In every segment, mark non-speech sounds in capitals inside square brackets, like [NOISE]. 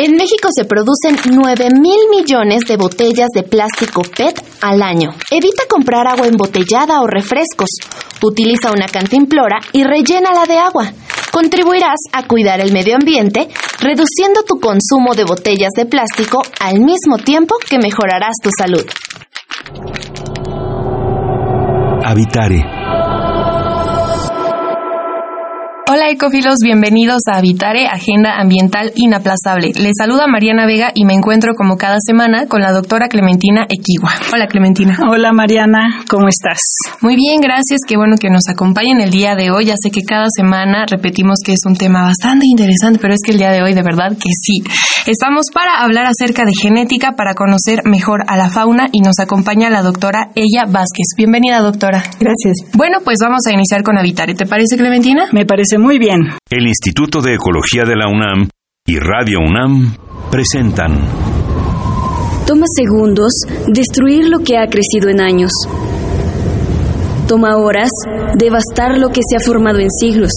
En México se producen 9 mil millones de botellas de plástico PET al año. Evita comprar agua embotellada o refrescos. Utiliza una cantimplora y rellénala de agua. Contribuirás a cuidar el medio ambiente, reduciendo tu consumo de botellas de plástico al mismo tiempo que mejorarás tu salud. Habitare Hola ecofilos, bienvenidos a Habitare, Agenda Ambiental Inaplazable. Les saluda Mariana Vega y me encuentro como cada semana con la doctora Clementina Equigua. Hola Clementina. Hola Mariana, ¿cómo estás? Muy bien, gracias, qué bueno que nos acompañen el día de hoy. Ya sé que cada semana repetimos que es un tema bastante interesante, pero es que el día de hoy de verdad que sí. Estamos para hablar acerca de genética, para conocer mejor a la fauna y nos acompaña la doctora Ella Vázquez. Bienvenida doctora. Gracias. Bueno, pues vamos a iniciar con Habitare. ¿Te parece Clementina? Me parece muy bien. El Instituto de Ecología de la UNAM y Radio UNAM presentan. Toma segundos destruir lo que ha crecido en años. Toma horas devastar lo que se ha formado en siglos.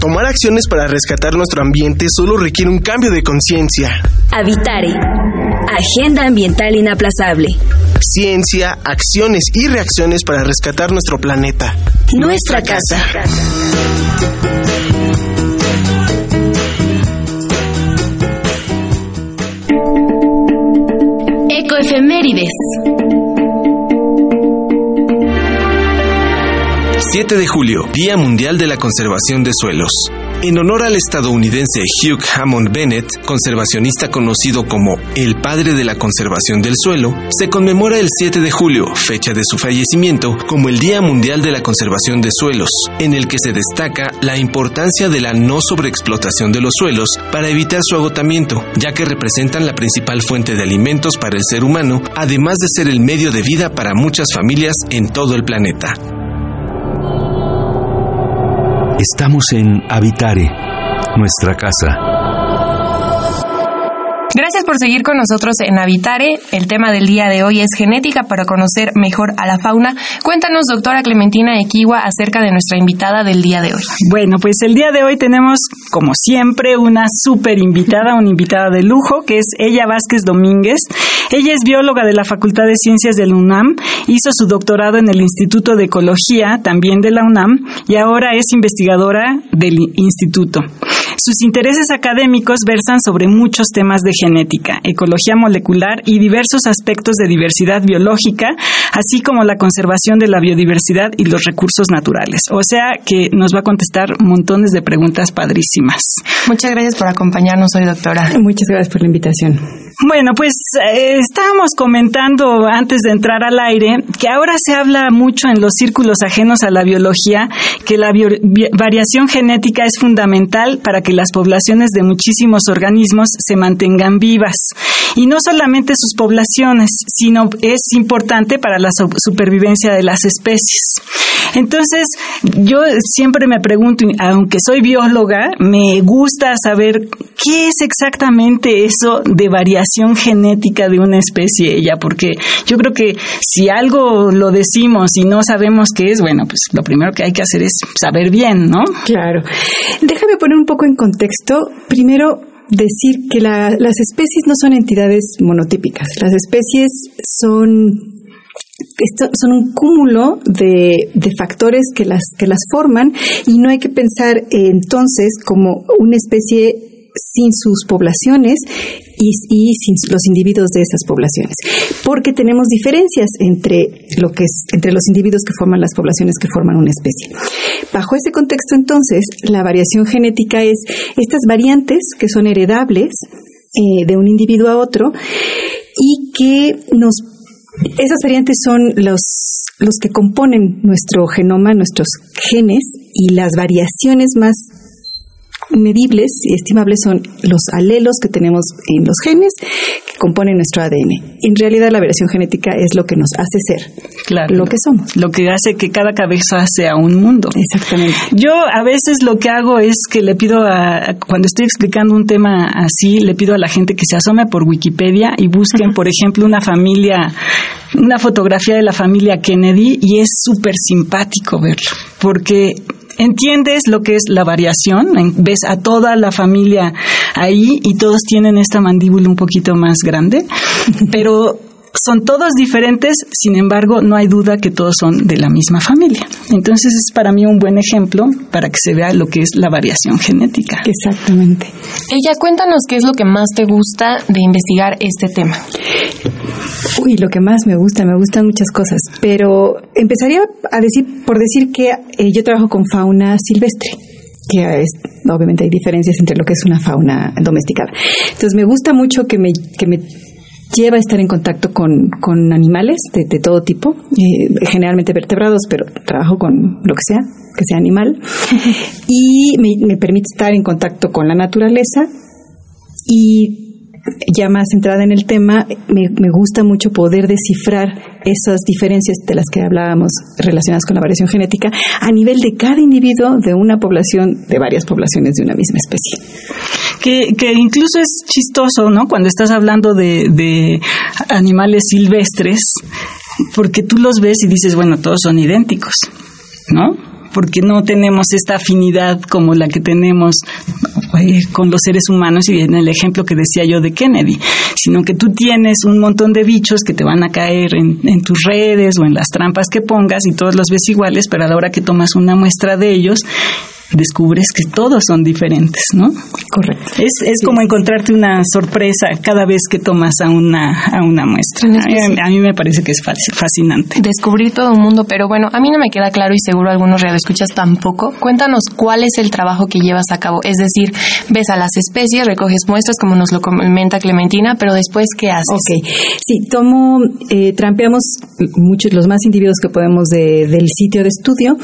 Tomar acciones para rescatar nuestro ambiente solo requiere un cambio de conciencia. Habitare. Agenda ambiental inaplazable. Ciencia, acciones y reacciones para rescatar nuestro planeta. Nuestra casa. Ecoefemérides. 7 de julio, Día Mundial de la Conservación de Suelos. En honor al estadounidense Hugh Hammond Bennett, conservacionista conocido como el padre de la conservación del suelo, se conmemora el 7 de julio, fecha de su fallecimiento, como el Día Mundial de la Conservación de Suelos, en el que se destaca la importancia de la no sobreexplotación de los suelos para evitar su agotamiento, ya que representan la principal fuente de alimentos para el ser humano, además de ser el medio de vida para muchas familias en todo el planeta. Estamos en Habitare, nuestra casa. Gracias por seguir con nosotros en Habitare. El tema del día de hoy es genética para conocer mejor a la fauna. Cuéntanos, doctora Clementina Equigua, acerca de nuestra invitada del día de hoy. Bueno, pues el día de hoy tenemos, como siempre, una súper invitada, una invitada de lujo, que es ella Vázquez Domínguez. Ella es bióloga de la Facultad de Ciencias del UNAM, hizo su doctorado en el Instituto de Ecología, también de la UNAM, y ahora es investigadora del instituto. Sus intereses académicos versan sobre muchos temas de genética, ecología molecular y diversos aspectos de diversidad biológica, así como la conservación de la biodiversidad y los recursos naturales. O sea que nos va a contestar montones de preguntas padrísimas. Muchas gracias por acompañarnos hoy, doctora. Muchas gracias por la invitación. Bueno, pues eh, estábamos comentando antes de entrar al aire que ahora se habla mucho en los círculos ajenos a la biología que la variación genética es fundamental para que las poblaciones de muchísimos organismos se mantengan vivas. Y no solamente sus poblaciones, sino es importante para la supervivencia de las especies. Entonces, yo siempre me pregunto, aunque soy bióloga, me gusta saber qué es exactamente eso de variación genética de una especie ella, porque yo creo que si algo lo decimos y no sabemos qué es, bueno, pues lo primero que hay que hacer es saber bien, ¿no? Claro. Déjame poner un poco en contexto. Primero, decir que las especies no son entidades monotípicas. Las especies son son un cúmulo de, factores que las, que las forman y no hay que pensar entonces como una especie sin sus poblaciones y, los individuos de esas poblaciones, porque tenemos diferencias entre lo que es entre los individuos que forman las poblaciones que forman una especie. Bajo ese contexto, entonces, la variación genética es estas variantes que son heredables eh, de un individuo a otro y que esas variantes son los, los que componen nuestro genoma, nuestros genes, y las variaciones más medibles y estimables son los alelos que tenemos en los genes que componen nuestro ADN. En realidad la variación genética es lo que nos hace ser lo que somos. Lo que hace que cada cabeza sea un mundo. Exactamente. Yo a veces lo que hago es que le pido a, cuando estoy explicando un tema así, le pido a la gente que se asome por Wikipedia y busquen, por ejemplo, una familia una fotografía de la familia Kennedy y es súper simpático verlo, porque entiendes lo que es la variación, ves a toda la familia ahí y todos tienen esta mandíbula un poquito más grande, [LAUGHS] pero son todos diferentes, sin embargo, no hay duda que todos son de la misma familia. Entonces es para mí un buen ejemplo para que se vea lo que es la variación genética. Exactamente. Ella, cuéntanos qué es lo que más te gusta de investigar este tema. Uy, lo que más me gusta, me gustan muchas cosas, pero empezaría a decir, por decir que eh, yo trabajo con fauna silvestre que es, obviamente hay diferencias entre lo que es una fauna domesticada. Entonces me gusta mucho que me, que me lleva a estar en contacto con, con animales de, todo tipo, eh, generalmente vertebrados, pero trabajo con lo que sea, que sea animal, [LAUGHS] y me, me permite estar en contacto con la naturaleza y ya más centrada en el tema, me, me, gusta mucho poder descifrar esas diferencias de las que hablábamos relacionadas con la variación genética a nivel de cada individuo de una población, de varias poblaciones de una misma especie que, incluso es chistoso, ¿no? Cuando estás hablando de, de animales silvestres, porque tú los ves y dices, bueno, todos son idénticos, ¿no? Porque no tenemos esta afinidad como la que tenemos eh, con los seres humanos y en el ejemplo que decía yo de Kennedy, sino que tú tienes un montón de bichos que te van a caer en, en, tus redes o en las trampas que pongas y todos los ves iguales, pero a la hora que tomas una muestra de ellos, descubres que todos son diferentes, ¿no? Correcto. Es, es como encontrarte una sorpresa cada vez que tomas a una, a una muestra. A mí, me parece que es fascinante. Descubrir todo un mundo, pero bueno, a mí no me queda claro y seguro algunos radioescuchas tampoco. Cuéntanos cuál es el trabajo que llevas a cabo. Es decir, ves a las especies, recoges muestras, como nos lo comenta Clementina, pero después, ¿qué haces? Ok. Sí, tomo, eh, trampeamos muchos, los más individuos que podemos del sitio de estudio.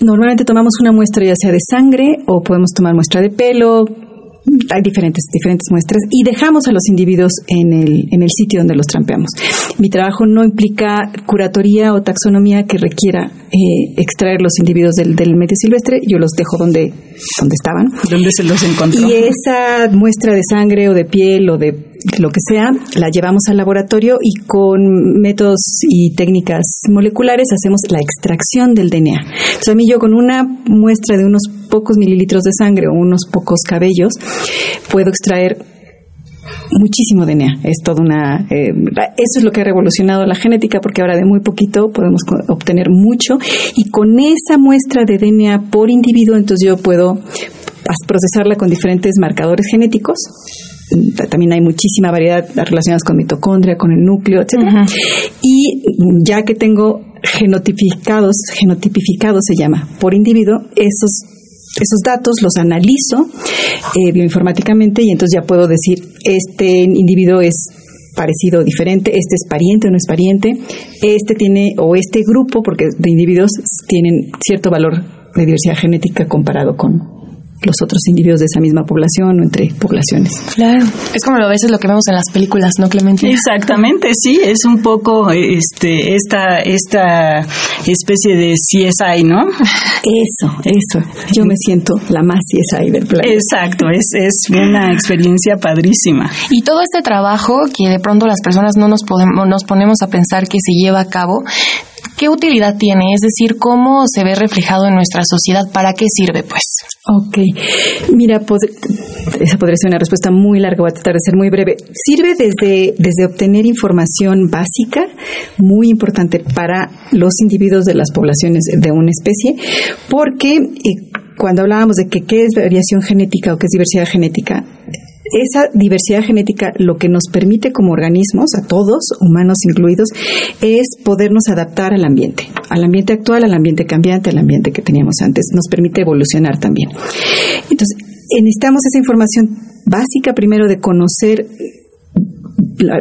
Normalmente tomamos una muestra ya sea de sangre o podemos tomar muestra de pelo, hay diferentes, diferentes muestras y dejamos a los individuos en el, en el sitio donde los trampeamos. Mi trabajo no implica curatoría o taxonomía que requiera eh, extraer los individuos del, del, medio silvestre, yo los dejo donde, donde estaban. ¿Dónde se los encontró? Y esa muestra de sangre o de piel o de lo que sea, la llevamos al laboratorio y con métodos y técnicas moleculares hacemos la extracción del DNA. Entonces a mí yo con una muestra de unos pocos mililitros de sangre o unos pocos cabellos puedo extraer muchísimo DNA. Es toda una. Eh, eso es lo que ha revolucionado la genética, porque ahora de muy poquito podemos obtener mucho. Y con esa muestra de DNA por individuo, entonces yo puedo procesarla con diferentes marcadores genéticos también hay muchísima variedad relacionadas con mitocondria, con el núcleo, etcétera. Y ya que tengo genotipificados, genotipificados se llama, por individuo, esos esos datos los analizo eh, bioinformáticamente y entonces ya puedo decir este individuo es parecido o diferente, este es pariente o no es pariente, este tiene o este grupo, porque de individuos tienen cierto valor de diversidad genética comparado con los otros individuos de esa misma población o entre poblaciones. Claro, es como a veces lo que vemos en las películas, ¿no, Clementina? Exactamente, sí, es un poco este esta esta especie de CSI, ¿no? [LAUGHS] Eso, eso. Yo me siento la más CSI del planeta. Exacto, es, es una experiencia padrísima. Y todo este trabajo que de pronto las personas no nos podemos nos ponemos a pensar que se lleva a cabo, ¿qué utilidad tiene? Es decir, ¿cómo se ve reflejado en nuestra sociedad? ¿Para qué sirve, pues? Ok, mira, esa podría ser una respuesta muy larga, voy a tratar de ser muy breve. Sirve desde, desde obtener información básica, muy importante para los individuos de las poblaciones de una especie, porque eh, cuando hablábamos de que qué es variación genética o qué es diversidad genética, esa diversidad genética lo que nos permite como organismos, a todos, humanos incluidos, es podernos adaptar al ambiente, al ambiente actual, al ambiente cambiante, al ambiente que teníamos antes. Nos permite evolucionar también. Entonces, necesitamos esa información básica primero de conocer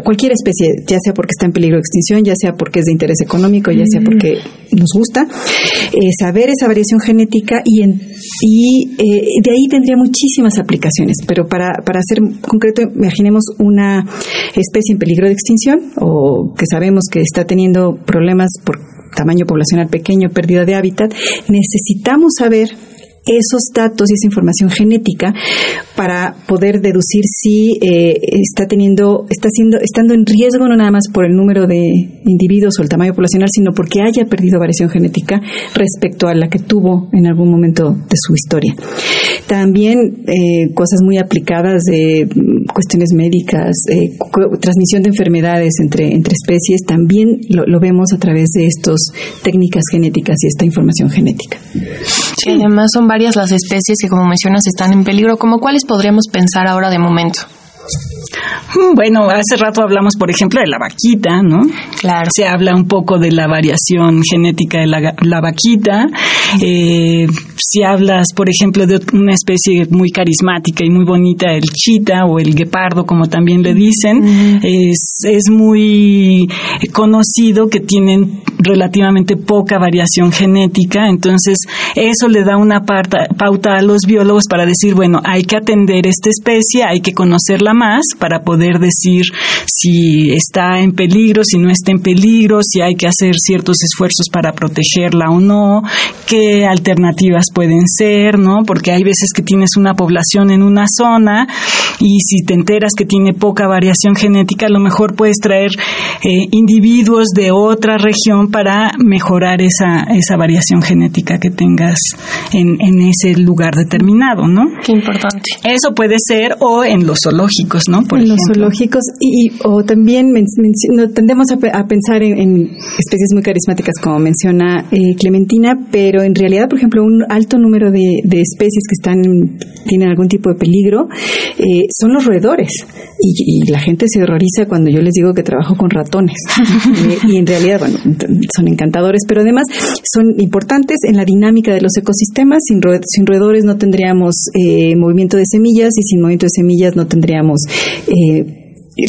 cualquier especie, ya sea porque está en peligro de extinción, ya sea porque es de interés económico, ya sea porque nos gusta, eh, saber esa variación genética y, y eh, de ahí tendría muchísimas aplicaciones, pero para, para ser concreto, imaginemos una especie en peligro de extinción o que sabemos que está teniendo problemas por tamaño poblacional pequeño, pérdida de hábitat, necesitamos saber esos datos y esa información genética para poder deducir si eh, está teniendo, está siendo, estando en riesgo no nada más por el número de individuos o el tamaño poblacional, sino porque haya perdido variación genética respecto a la que tuvo en algún momento de su historia. También eh, cosas muy aplicadas de mm, cuestiones médicas, eh, transmisión de enfermedades entre, entre especies, también lo, vemos a través de estas técnicas genéticas y esta información genética. Sí, además son varias las especies que, como mencionas, están en peligro. ¿Como cuáles podríamos pensar ahora de momento? Mm, bueno, hace rato hablamos, por ejemplo, de la vaquita, ¿no? Claro. Se habla un poco de la variación genética de la, vaquita. Eh, si hablas, por ejemplo, de una especie muy carismática y muy bonita, el chita o el guepardo, como también le dicen, es, es muy conocido que tienen relativamente poca variación genética, entonces eso le da una pauta a los biólogos para decir, bueno, hay que atender esta especie, hay que conocerla más para poder decir si está en peligro, si no está en peligro, si hay que hacer ciertos esfuerzos para protegerla o no, qué alternativas pueden ser, ¿no? Porque hay veces que tienes una población en una zona y si te enteras que tiene poca variación genética, a lo mejor puedes traer eh, individuos de otra región para mejorar esa, esa variación genética que tengas en, en ese lugar determinado, ¿no? Qué importante. Eso puede ser o en los zoológicos, ¿no? en los zoológicos y, o también tendemos a, pensar en, especies muy carismáticas como menciona eh, Clementina, pero en realidad, por ejemplo, un alto número de, especies que están tienen algún tipo de peligro eh, son los roedores. Y, la gente se horroriza cuando yo les digo que trabajo con ratones. [LAUGHS] Eh, y en realidad, bueno, son encantadores, pero además son importantes en la dinámica de los ecosistemas. Sin, sin roedores no tendríamos movimiento de semillas y sin movimiento de semillas no tendríamos eh,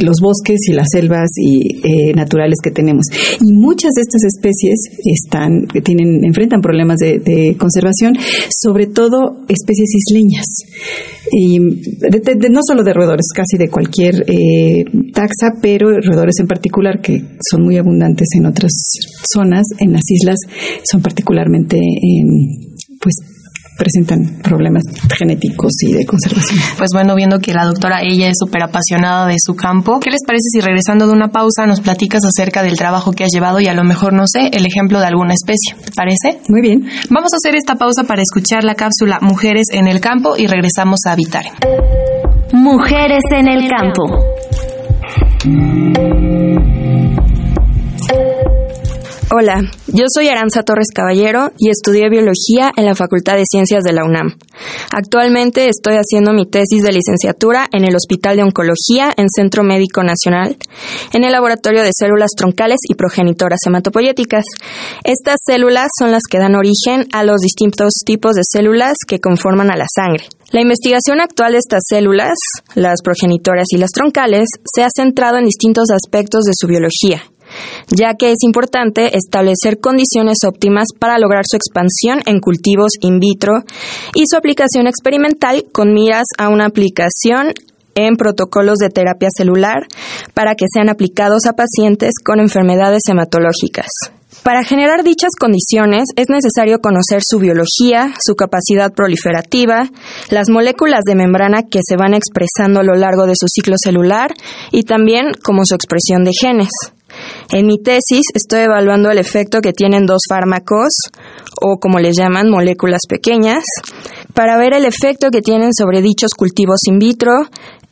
los bosques y las selvas y eh, naturales que tenemos. Y muchas de estas especies están tienen enfrentan problemas de, conservación sobre todo especies isleñas. Y no solo de roedores casi de cualquier eh, taxa pero roedores en particular que son muy abundantes en otras zonas en las islas son particularmente pues presentan problemas genéticos y de conservación. Pues bueno, viendo que la doctora ella es súper apasionada de su campo, ¿qué les parece si regresando de una pausa nos platicas acerca del trabajo que has llevado y a lo mejor, no sé, el ejemplo de alguna especie? ¿Te parece? Muy bien. Vamos a hacer esta pausa para escuchar la cápsula Mujeres en el campo y regresamos a Habitar. Mujeres en el campo. Hola, yo soy Aranza Torres Caballero y estudié biología en la Facultad de Ciencias de la UNAM. Actualmente estoy haciendo mi tesis de licenciatura en el Hospital de Oncología en Centro Médico Nacional, en el Laboratorio de Células Troncales y Progenitoras Hematopoyéticas. Estas células son las que dan origen a los distintos tipos de células que conforman a la sangre. La investigación actual de estas células, las progenitoras y las troncales, se ha centrado en distintos aspectos de su biología, ya que es importante establecer condiciones óptimas para lograr su expansión en cultivos in vitro y su aplicación experimental con miras a una aplicación en protocolos de terapia celular para que sean aplicados a pacientes con enfermedades hematológicas. Para generar dichas condiciones es necesario conocer su biología, su capacidad proliferativa, las moléculas de membrana que se van expresando a lo largo de su ciclo celular y también como su expresión de genes. En mi tesis estoy evaluando el efecto que tienen dos fármacos, o como les llaman, moléculas pequeñas, para ver el efecto que tienen sobre dichos cultivos in vitro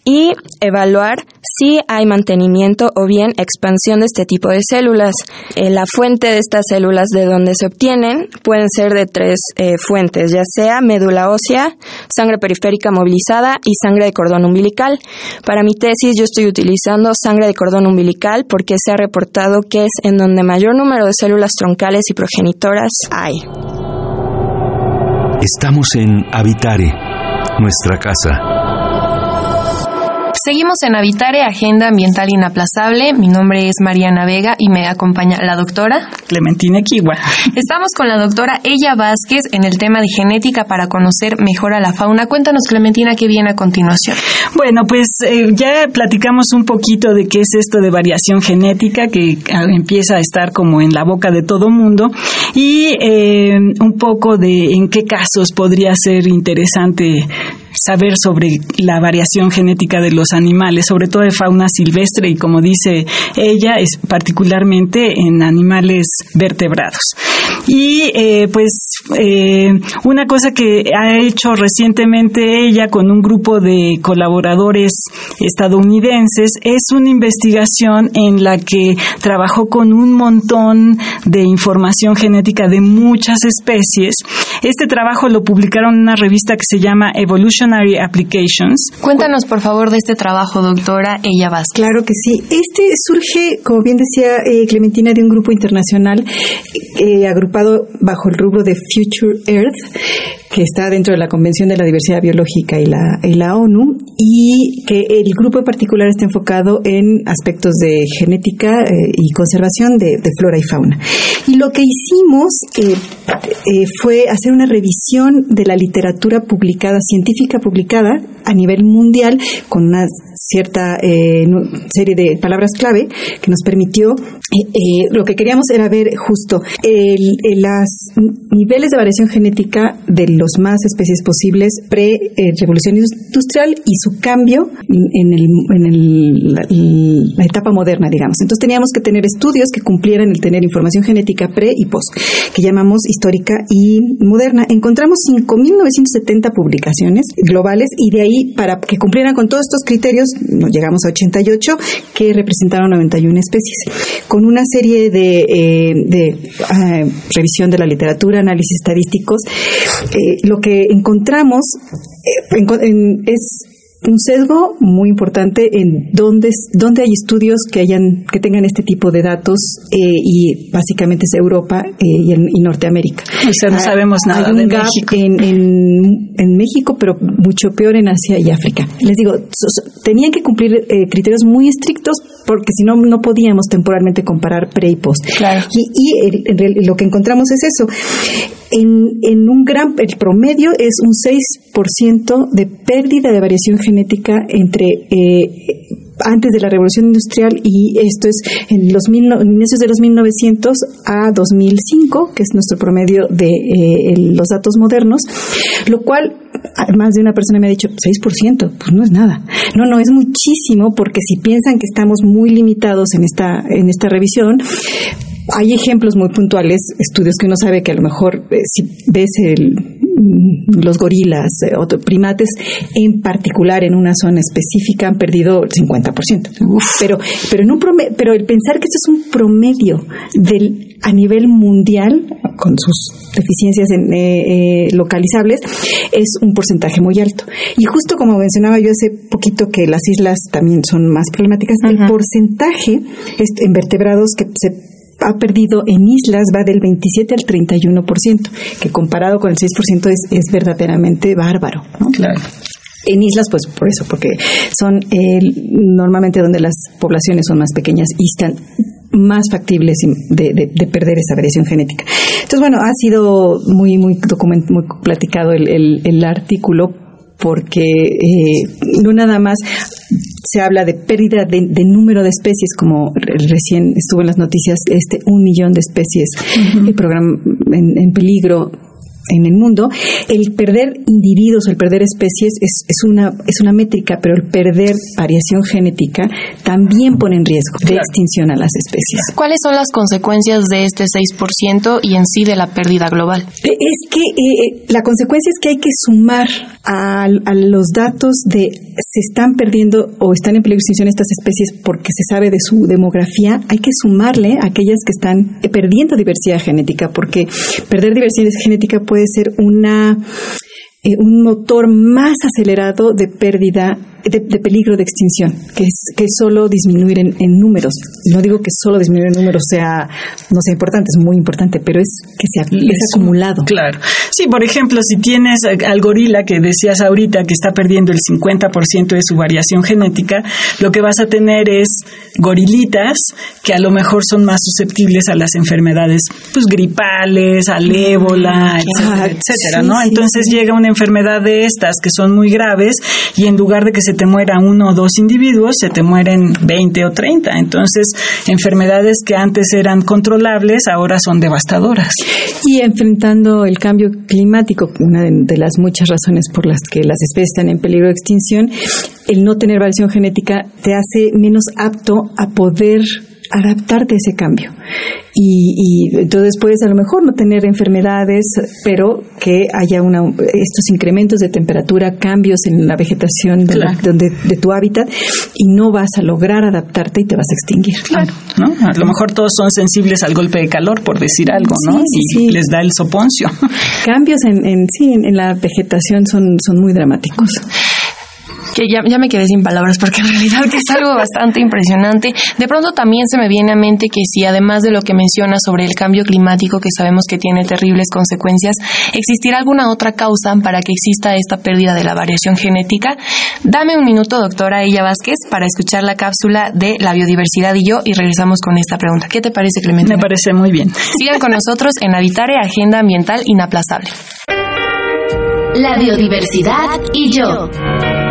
y evaluar si hay mantenimiento o bien expansión de este tipo de células. Eh, la fuente de estas células de donde se obtienen pueden ser de tres eh, fuentes, ya sea médula ósea, sangre periférica movilizada y sangre de cordón umbilical. Para mi tesis yo estoy utilizando sangre de cordón umbilical porque se ha reportado que es en donde mayor número de células troncales y progenitoras hay. Estamos en Habitare, nuestra casa. Seguimos en Habitare, Agenda Ambiental Inaplazable. Mi nombre es Mariana Vega y me acompaña la doctora Clementina Kiwa. [LAUGHS] Estamos con la doctora Ella Vázquez en el tema de genética para conocer mejor a la fauna. Cuéntanos, Clementina, qué viene a continuación. Bueno, pues eh, ya platicamos un poquito de qué es esto de variación genética que ah, empieza a estar como en la boca de todo mundo y eh, un poco de en qué casos podría ser interesante saber sobre la variación genética de los animales, sobre todo de fauna silvestre y como dice ella, es particularmente en animales vertebrados. Y eh, pues eh, una cosa que ha hecho recientemente ella con un grupo de colaboradores estadounidenses es una investigación en la que trabajó con un montón de información genética de muchas especies. Este trabajo lo publicaron en una revista que se llama Applications. Cuéntanos por favor de este trabajo, doctora Ella Vázquez. Claro que sí. Este surge, como bien decía eh, Clementina, de un grupo internacional eh, agrupado bajo el rubro de Future Earth, que está dentro de la Convención de la Diversidad Biológica y la, ONU, y que el grupo en particular está enfocado en aspectos de genética eh, y conservación de, de, flora y fauna. Y lo que hicimos eh, eh, fue hacer una revisión de la literatura publicada, científica publicada a nivel mundial, con una cierta eh, serie de palabras clave que nos permitió, eh, eh, lo que queríamos era ver justo el, los niveles de variación genética de los más especies posibles pre-revolución industrial y su cambio en, el, en el, la, la, etapa moderna, digamos. Entonces teníamos que tener estudios que cumplieran el tener información genética pre y post, que llamamos histórica y moderna. Encontramos 5.970 publicaciones globales y de ahí, para que cumplieran con todos estos criterios, llegamos a 88 que representaron 91 especies. Con una serie de, eh, de uh, revisión de la literatura, análisis estadísticos, eh, lo que encontramos eh, en, en, es un sesgo muy importante en dónde, dónde hay estudios que hayan que tengan este tipo de datos eh, y básicamente es Europa eh, y, en, y, Norteamérica. O sea, no ah, sabemos nada hay un de gap México. En, en, en, México, pero mucho peor en Asia y África. Les digo, so, tenían que cumplir eh, criterios muy estrictos porque si no, no podíamos temporalmente comparar pre y post. Claro. Y, y lo que encontramos es eso. En, en, un gran, el promedio es un 6% de pérdida de variación genética entre eh, antes de la revolución industrial y esto es en los mil, inicios de los 1900 a 2005, que es nuestro promedio de eh, los datos modernos, lo cual más de una persona me ha dicho 6%, pues no es nada. No, no, es muchísimo porque si piensan que estamos muy limitados en esta en esta revisión, hay ejemplos muy puntuales, estudios que uno sabe que a lo mejor eh, si ves el, los gorilas, eh, o primates, en particular en una zona específica, han perdido el 50%. Uf. Pero, pero, en un promedio, pero el pensar que esto es un promedio del, a nivel mundial, con sus deficiencias en, eh, eh, localizables, es un porcentaje muy alto. Y justo como mencionaba yo hace poquito que las islas también son más problemáticas, el porcentaje en vertebrados que se ha perdido en islas va del 27 al 31%, que comparado con el 6% es, es verdaderamente bárbaro. ¿no? Claro. En islas, pues por eso, porque son eh, normalmente donde las poblaciones son más pequeñas y están más factibles de, de, de, perder esa variación genética. Entonces, bueno, ha sido muy, muy, document, muy platicado el, el, el artículo porque eh, no nada más se habla de pérdida de, de, número de especies, como recién estuvo en las noticias, este un millón de especies uh -huh. el programa en, en peligro en el mundo, el perder individuos, el perder especies es, es, una, es una métrica, pero el perder variación genética también pone en riesgo de claro. extinción a las especies. ¿Cuáles son las consecuencias de este 6% y en sí de la pérdida global? Es que eh, la consecuencia es que hay que sumar a, a, los datos de se están perdiendo o están en peligro de extinción estas especies porque se sabe de su demografía, hay que sumarle a aquellas que están perdiendo diversidad genética, porque perder diversidad genética puede ser una eh, un motor más acelerado de pérdida de, peligro de extinción, que es que solo disminuir en, números. No digo que solo disminuir en números sea no sea importante, es muy importante, pero es que sea es acumulado. Claro. Sí, por ejemplo, si tienes al gorila que decías ahorita que está perdiendo el 50% de su variación genética, lo que vas a tener es gorilitas que a lo mejor son más susceptibles a las enfermedades pues gripales, al ébola, etcétera, etcétera, ¿no? Entonces llega una enfermedad de estas que son muy graves y en lugar de que se te muera uno o dos individuos, se te mueren 20 o 30. Entonces, enfermedades que antes eran controlables ahora son devastadoras. Y enfrentando el cambio climático, una de, las muchas razones por las que las especies están en peligro de extinción, el no tener variación genética te hace menos apto a poder adaptarte a ese cambio. Y, entonces puedes a lo mejor no tener enfermedades, pero que haya una, estos incrementos de temperatura, cambios en la vegetación de, de, tu hábitat y no vas a lograr adaptarte y te vas a extinguir. Claro, ¿no? A lo mejor todos son sensibles al golpe de calor, por decir algo, ¿no? y les da el soponcio. Cambios en, en sí, en, la vegetación son, son muy dramáticos que ya, ya me quedé sin palabras porque en realidad que es algo bastante impresionante. De pronto también se me viene a mente que si además de lo que menciona sobre el cambio climático que sabemos que tiene terribles consecuencias, existirá alguna otra causa para que exista esta pérdida de la variación genética. Dame un minuto, doctora Ella Vázquez, para escuchar la cápsula de la biodiversidad y yo y regresamos con esta pregunta. ¿Qué te parece, Clemente? Me parece muy bien. Sigan con nosotros en Habitare Agenda Ambiental Inaplazable. La biodiversidad y yo.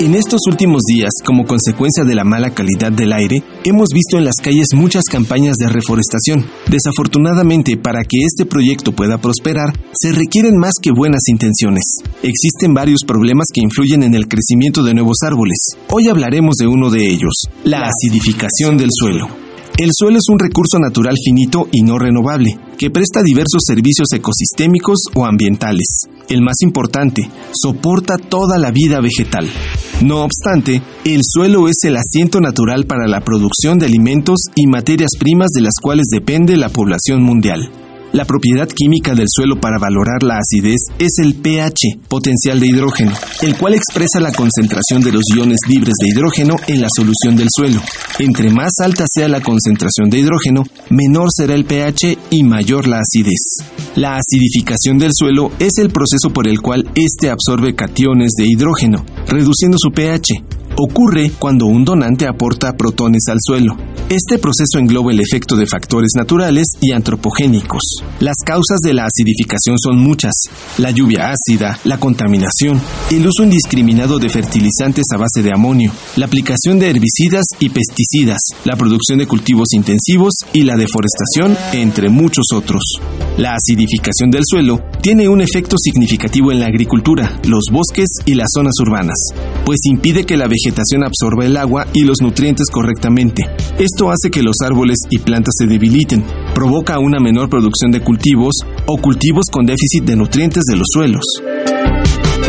En estos últimos días, como consecuencia de la mala calidad del aire, hemos visto en las calles muchas campañas de reforestación. Desafortunadamente, para que este proyecto pueda prosperar, se requieren más que buenas intenciones. Existen varios problemas que influyen en el crecimiento de nuevos árboles. Hoy hablaremos de uno de ellos, la acidificación del suelo. El suelo es un recurso natural finito y no renovable, que presta diversos servicios ecosistémicos o ambientales. El más importante, soporta toda la vida vegetal. No obstante, el suelo es el asiento natural para la producción de alimentos y materias primas de las cuales depende la población mundial. La propiedad química del suelo para valorar la acidez es el pH, potencial de hidrógeno, el cual expresa la concentración de los iones libres de hidrógeno en la solución del suelo. Entre más alta sea la concentración de hidrógeno, menor será el pH y mayor la acidez. La acidificación del suelo es el proceso por el cual éste absorbe cationes de hidrógeno, reduciendo su pH, ocurre cuando un donante aporta protones al suelo. Este proceso engloba el efecto de factores naturales y antropogénicos. Las causas de la acidificación son muchas. La lluvia ácida, la contaminación, el uso indiscriminado de fertilizantes a base de amonio, la aplicación de herbicidas y pesticidas, la producción de cultivos intensivos y la deforestación, entre muchos otros. La acidificación del suelo tiene un efecto significativo en la agricultura, los bosques y las zonas urbanas, pues impide que la vegetación absorba el agua y los nutrientes correctamente. Esto hace que los árboles y plantas se debiliten, provoca una menor producción de cultivos o cultivos con déficit de nutrientes de los suelos.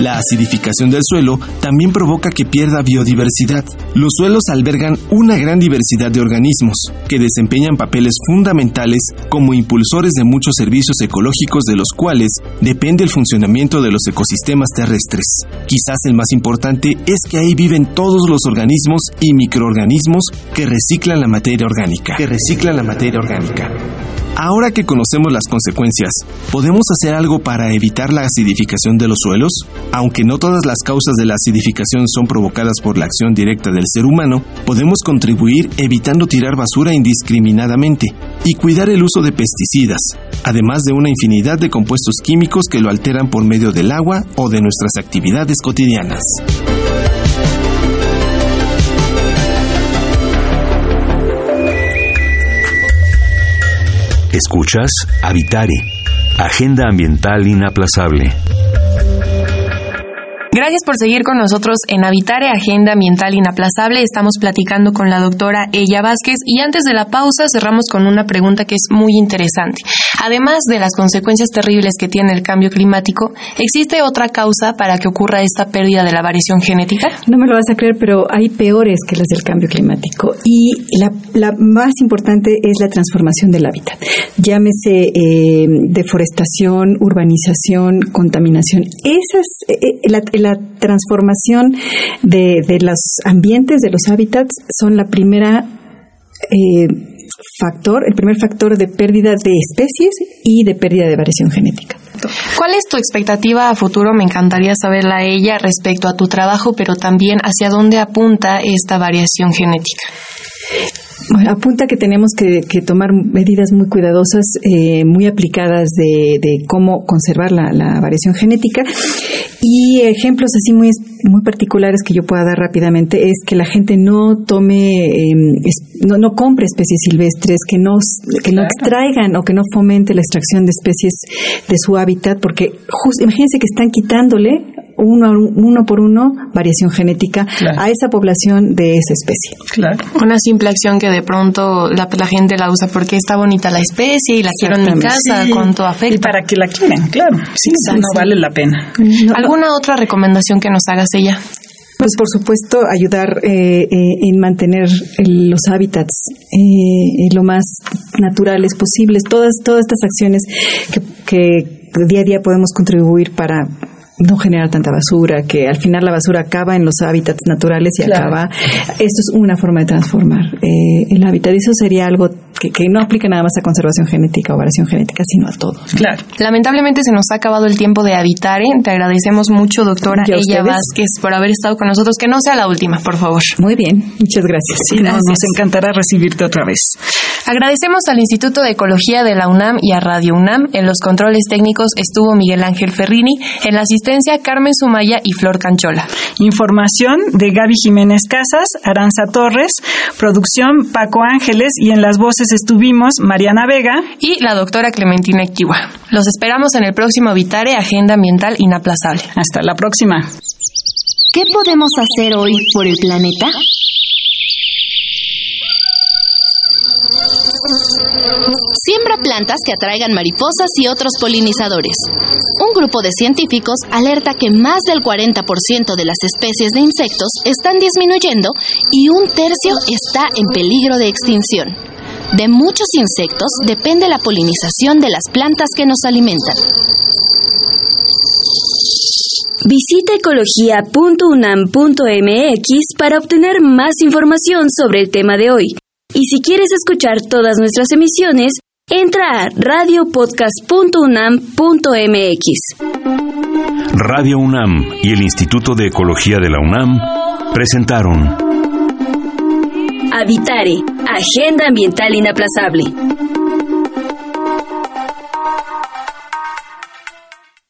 La acidificación del suelo también provoca que pierda biodiversidad. Los suelos albergan una gran diversidad de organismos que desempeñan papeles fundamentales como impulsores de muchos servicios ecológicos de los cuales depende el funcionamiento de los ecosistemas terrestres. Quizás el más importante es que ahí viven todos los organismos y microorganismos que reciclan la materia orgánica. Ahora que conocemos las consecuencias, ¿podemos hacer algo para evitar la acidificación de los suelos? Aunque no todas las causas de la acidificación son provocadas por la acción directa del ser humano, podemos contribuir evitando tirar basura indiscriminadamente y cuidar el uso de pesticidas, además de una infinidad de compuestos químicos que lo alteran por medio del agua o de nuestras actividades cotidianas. Escuchas Habitare, Agenda Ambiental Inaplazable. Gracias por seguir con nosotros en Habitare, Agenda Ambiental Inaplazable. Estamos platicando con la doctora Ella Vázquez y antes de la pausa cerramos con una pregunta que es muy interesante. Además de las consecuencias terribles que tiene el cambio climático, ¿existe otra causa para que ocurra esta pérdida de la variación genética? No me lo vas a creer, pero hay peores que las del cambio climático. Y la, más importante es la transformación del hábitat. Llámese eh, deforestación, urbanización, contaminación. Esas, eh, eh, la, transformación de, los ambientes, de los hábitats, son la primera factor, el primer factor de pérdida de especies y de pérdida de variación genética. ¿Cuál es tu expectativa a futuro? Me encantaría saberla a ella respecto a tu trabajo, pero también hacia dónde apunta esta variación genética. Bueno, apunta que tenemos que, tomar medidas muy cuidadosas, eh, muy aplicadas de, cómo conservar la, variación genética. Y ejemplos así muy, muy particulares que yo pueda dar rápidamente es que la gente no tome, em, no, no, compre especies silvestres, que no, que no extraigan o que no fomente la extracción de especies de su hábitat, porque imagínense que están quitándole uno, uno por uno variación genética a esa población de esa especie. Claro. Una simple acción que de pronto la, gente la usa porque está bonita la especie y la quiero en mi casa, cuánto afecta. Y para que la quieren, claro. Sí, no vale la pena. ¿Alguna otra recomendación que nos hagas ella? Pues por supuesto ayudar eh, eh, en mantener los hábitats eh, lo más naturales posibles. Todas todas estas acciones que, que día a día podemos contribuir para no generar tanta basura, que al final la basura acaba en los hábitats naturales y acaba. Esto es una forma de transformar eh, el hábitat. Eso sería algo que, no aplica nada más a conservación genética o variación genética, sino a todo. Claro. Lamentablemente se nos ha acabado el tiempo de habitar. ¿eh? Te agradecemos mucho, doctora Ella Vázquez, por haber estado con nosotros. Que no sea la última, por favor. Muy bien, muchas gracias. gracias. nos encantará recibirte otra vez. Agradecemos al Instituto de Ecología de la UNAM y a Radio UNAM. En los controles técnicos estuvo Miguel Ángel Ferrini, en la asistencia Carmen Sumaya y Flor Canchola. Información de Gaby Jiménez Casas, Aranza Torres, producción Paco Ángeles y en las voces estuvimos Mariana Vega y la doctora Clementina Equiwa. Los esperamos en el próximo Vitare Agenda Ambiental Inaplazable. Hasta la próxima. ¿Qué podemos hacer hoy por el planeta? Siembra plantas que atraigan mariposas y otros polinizadores. Un grupo de científicos alerta que más del 40% de las especies de insectos están disminuyendo y un tercio está en peligro de extinción. De muchos insectos depende la polinización de las plantas que nos alimentan. Visita ecología.unam.mx para obtener más información sobre el tema de hoy. Y si quieres escuchar todas nuestras emisiones, entra a radiopodcast.unam.mx. Radio UNAM y el Instituto de Ecología de la UNAM presentaron Habitare, Agenda Ambiental Inaplazable